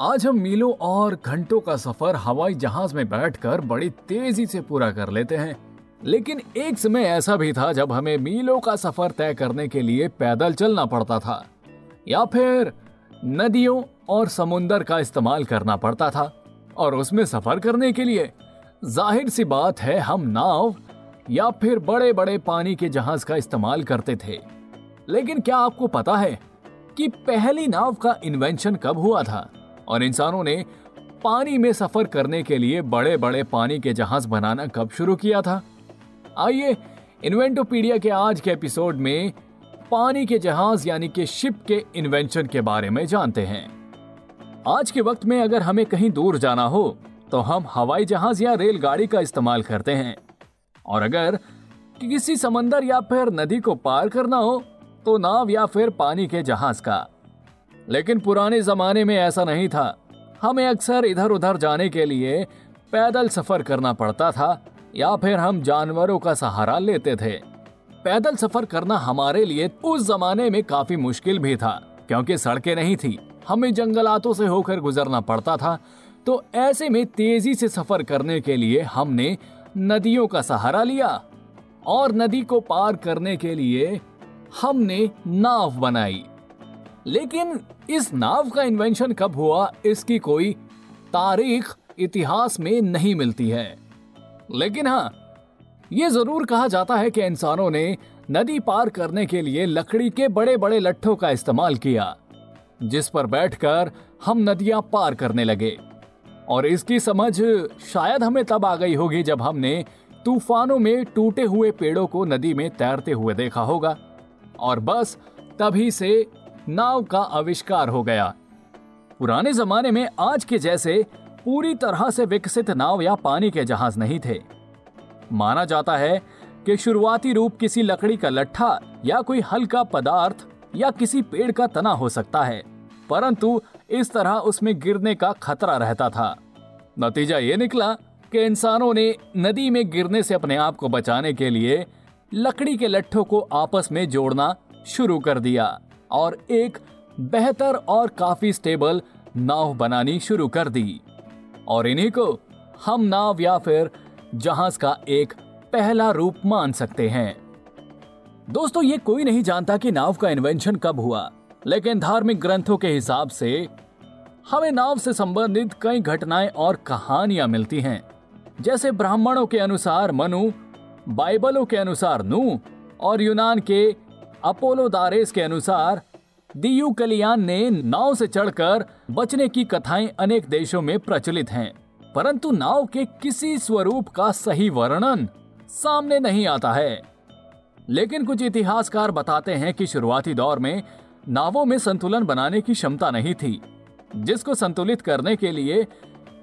आज हम मीलों और घंटों का सफ़र हवाई जहाज़ में बैठकर बड़ी तेज़ी से पूरा कर लेते हैं। लेकिन एक समय ऐसा भी था जब हमें मीलों का सफ़र तय करने के लिए पैदल चलना पड़ता था, या फिर नदियों और समुंदर का इस्तेमाल करना पड़ता था। और उसमें सफ़र करने के लिए ज़ाहिर सी बात है हम नाव या फिर बड़े बड़े पानी के जहाज़ का इस्तेमाल करते थे। लेकिन क्या आपको पता है कि पहली नाव का इन्वेंशन कब हुआ था? और इंसानों ने पानी में सफ़र करने के लिए बड़े बड़े पानी के जहाज़ बनाना कब शुरू किया था? आइए इन्वेंटोपीडिया के आज के एपिसोड में पानी के जहाज़ यानी कि शिप के इन्वेंशन के बारे में जानते हैं। आज के वक्त में अगर हमें कहीं दूर जाना हो तो हम हवाई जहाज़ या रेलगाड़ी का इस्तेमाल करते हैं। और अगर किसी समंदर या फिर नदी को पार करना हो तो नाव या फिर पानी के जहाज़ का। लेकिन पुराने जमाने में ऐसा नहीं था। हमें अक्सर इधर उधर जाने के लिए पैदल सफ़र करना पड़ता था, या फिर हम जानवरों का सहारा लेते थे। पैदल सफ़र करना हमारे लिए उस जमाने में काफ़ी मुश्किल भी था, क्योंकि सड़कें नहीं थी। हमें जंगलातों से होकर गुजरना पड़ता था तो ऐसे में तेज़ी से सफ़र करने के लिए हमने नदियों का सहारा लिया। और नदी को पार करने के लिए हमने नाव बनाई। लेकिन इस नाव का इन्वेंशन कब हुआ, इसकी कोई तारीख इतिहास में नहीं मिलती है। लेकिन हाँ ये ज़रूर कहा जाता है कि इंसानों ने नदी पार करने के लिए लकड़ी के बड़े बड़े लट्ठों का इस्तेमाल किया, जिस पर बैठकर हम नदियाँ पार करने लगे। और इसकी समझ शायद हमें तब आ गई होगी जब हमने तूफानों में टूटे हुए पेड़ों को नदी में तैरते हुए देखा होगा। और बस तभी से नाव का आविष्कार हो गया। पुराने जमाने में आज के जैसे पूरी तरह से विकसित नाव या पानी के जहाज़ नहीं थे। माना जाता है कि शुरुआती रूप किसी लकड़ी का लट्ठा या कोई हल्का पदार्थ या किसी पेड़ का तना हो सकता है, परंतु इस तरह उसमें गिरने का खतरा रहता था। नतीजा ये निकला कि इंसानों ने नदी में गिरने से अपने आप को बचाने के लिए लकड़ी के लट्ठों को आपस में जोड़ना शुरू कर दिया। और एक बेहतर और काफ़ी स्टेबल नाव बनानी शुरू कर दी। और इन्हीं को हम नाव या फिर जहाज़ का एक पहला रूप मान सकते हैं। दोस्तों, ये कोई नहीं जानता कि नाव का इन्वेंशन कब हुआ, लेकिन धार्मिक ग्रंथों के हिसाब से हमें नाव से संबंधित कई घटनाएँ और कहानियाँ मिलती हैं। जैसे ब्राह्मणों के अनुसार मनु, बाइबलों के अनुसार नू और यूनान के अपोलो दारेस के अनुसार, दियू कलियान ने नाव से चढ़कर बचने की कथाएँ अनेक देशों में प्रचलित हैं, परंतु नाव के किसी स्वरूप का सही वर्णन सामने नहीं आता है। लेकिन कुछ इतिहासकार बताते हैं कि शुरुआती दौर में नावों में संतुलन बनाने की क्षमता नहीं थी, जिसको संतुलित करने के लिए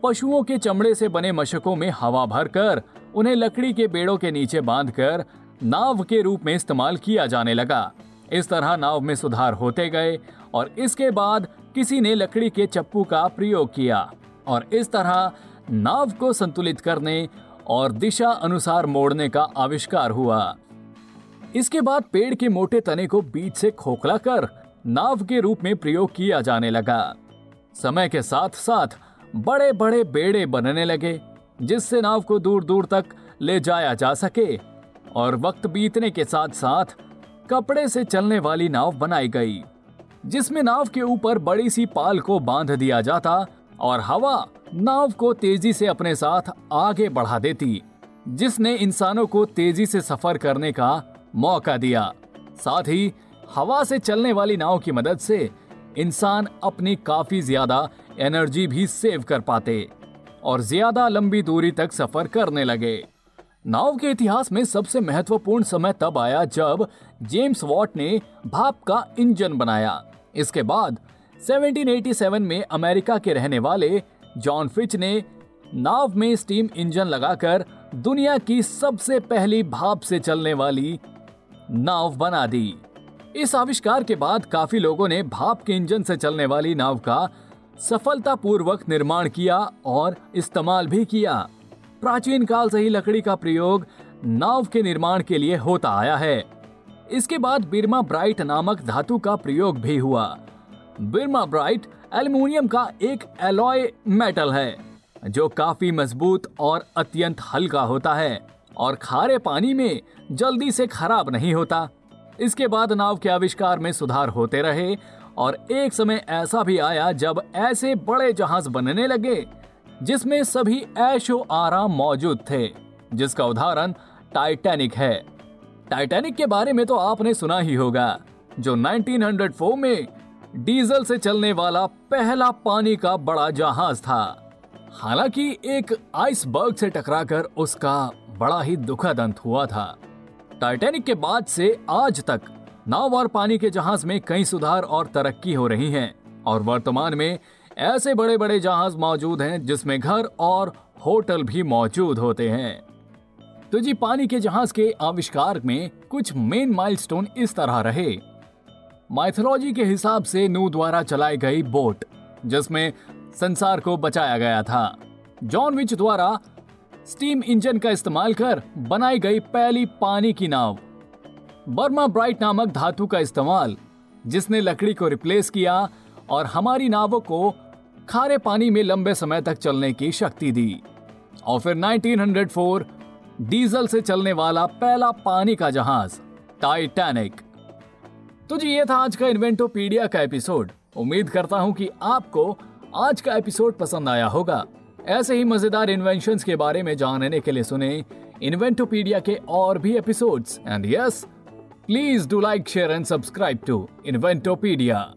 पशुओं के चमड़े से बने मशकों में हवा भरकर, उन्हें लकड़ी के बेड़ों के नीचे बांधकर नाव के रूप में इस्तेमाल किया जाने लगा। इस तरह नाव में सुधार होते गए और इसके बाद किसी ने लकड़ी के चप्पू का प्रयोग किया और इस तरह नाव को संतुलित करने और दिशा अनुसार मोड़ने का आविष्कार हुआ। इसके बाद पेड़ के मोटे तने को बीच से खोखला कर नाव के रूप में प्रयोग किया जाने लगा। समय के साथ साथ बड़े बड़े बेड़े बनने लगे, जिससे नाव को दूर दूर तक ले जाया जा सके और वक्त बीतने के साथ साथ कपड़े से चलने वाली नाव बनाई गई, जिसमें नाव के ऊपर बड़ी सी पाल को बाँध दिया जाता और हवा नाव को तेज़ी से अपने साथ आगे बढ़ा देती, जिसने इंसानों को तेज़ी से सफ़र करने का मौका दिया। साथ ही हवा से चलने वाली नाव की मदद से इंसान अपनी काफ़ी ज़्यादा एनर्जी भी सेव कर पाते और ज़्यादा लंबी दूरी तक सफ़र करने लगे। नाव के इतिहास में सबसे महत्वपूर्ण समय तब आया जब जेम्स वॉट ने भाप का इंजन बनाया। इसके बाद 1787 में अमेरिका के रहने वाले जॉन फिच ने नाव में स्टीम इंजन लगाकर दुनिया की सबसे पहली भाप से चलने वाली नाव बना दी। इस आविष्कार के बाद काफ़ी लोगों ने भाप के इंजन से चलने वाली नाव का सफलतापूर्वक निर्माण किया और इस्तेमाल भी किया। प्राचीन काल से ही लकड़ी का प्रयोग नाव के निर्माण के लिए होता आया है। इसके बाद बिरमा ब्राइट नामक धातु का प्रयोग भी हुआ। बिरमा ब्राइट एल्युमिनियम का एक एलॉय मेटल है, जो काफ़ी मज़बूत और अत्यंत हल्का होता है और खारे पानी में जल्दी से खराब नहीं होता। इसके बाद नाव के आविष्कार में सुधार होते रहे और एक समय ऐसा भी आया जब ऐसे बड़े जहाज़ बनने लगे जिसमें सभी ऐशो आराम मौजूद थे, जिसका उदाहरण टाइटैनिक है। टाइटैनिक के बारे में तो आपने सुना ही होगा, जो 1904 में डीजल से चलने वाला पहला पानी का बड़ा जहाज़ था। हालाँकि एक आइसबर्ग से टकराकर उसका बड़ा ही दुखद अंत हुआ था। टाइटैनिक के बाद से आज तक नाव और पानी के जहाज़ में कई सुधार और तरक्की हो रही है, और वर्तमान में ऐसे बड़े बड़े जहाज़ मौजूद हैं जिसमें घर और होटल भी मौजूद होते हैं। तो जी, पानी के जहाज़ के आविष्कार में कुछ मेन माइलस्टोन इस तरह रहे। माइथोलॉजी के हिसाब से नू द्वारा चलाई गई बोट, जिसमें संसार को बचाया गया था जॉन विच द्वारा स्टीम इंजन का इस्तेमाल कर बनाई गई पहली पानी की नाव। बर्मा ब्राइट नामक धातु का इस्तेमाल, जिसने लकड़ी को रिप्लेस किया और हमारी नावों को खारे पानी में लंबे समय तक चलने की शक्ति दी। और फिर 1904 डीजल से चलने वाला पहला पानी का जहाज़ टाइटैनिक तो जी, ये था आज का इन्वेंटोपीडिया का एपिसोड उम्मीद करता हूँ कि आपको आज का एपिसोड पसंद आया होगा। ऐसे ही मज़ेदार इन्वेंशन के बारे में जानने के लिए सुने इन्वेंटोपीडिया के और भी episodes and yes please do like share and subscribe to Inventopedia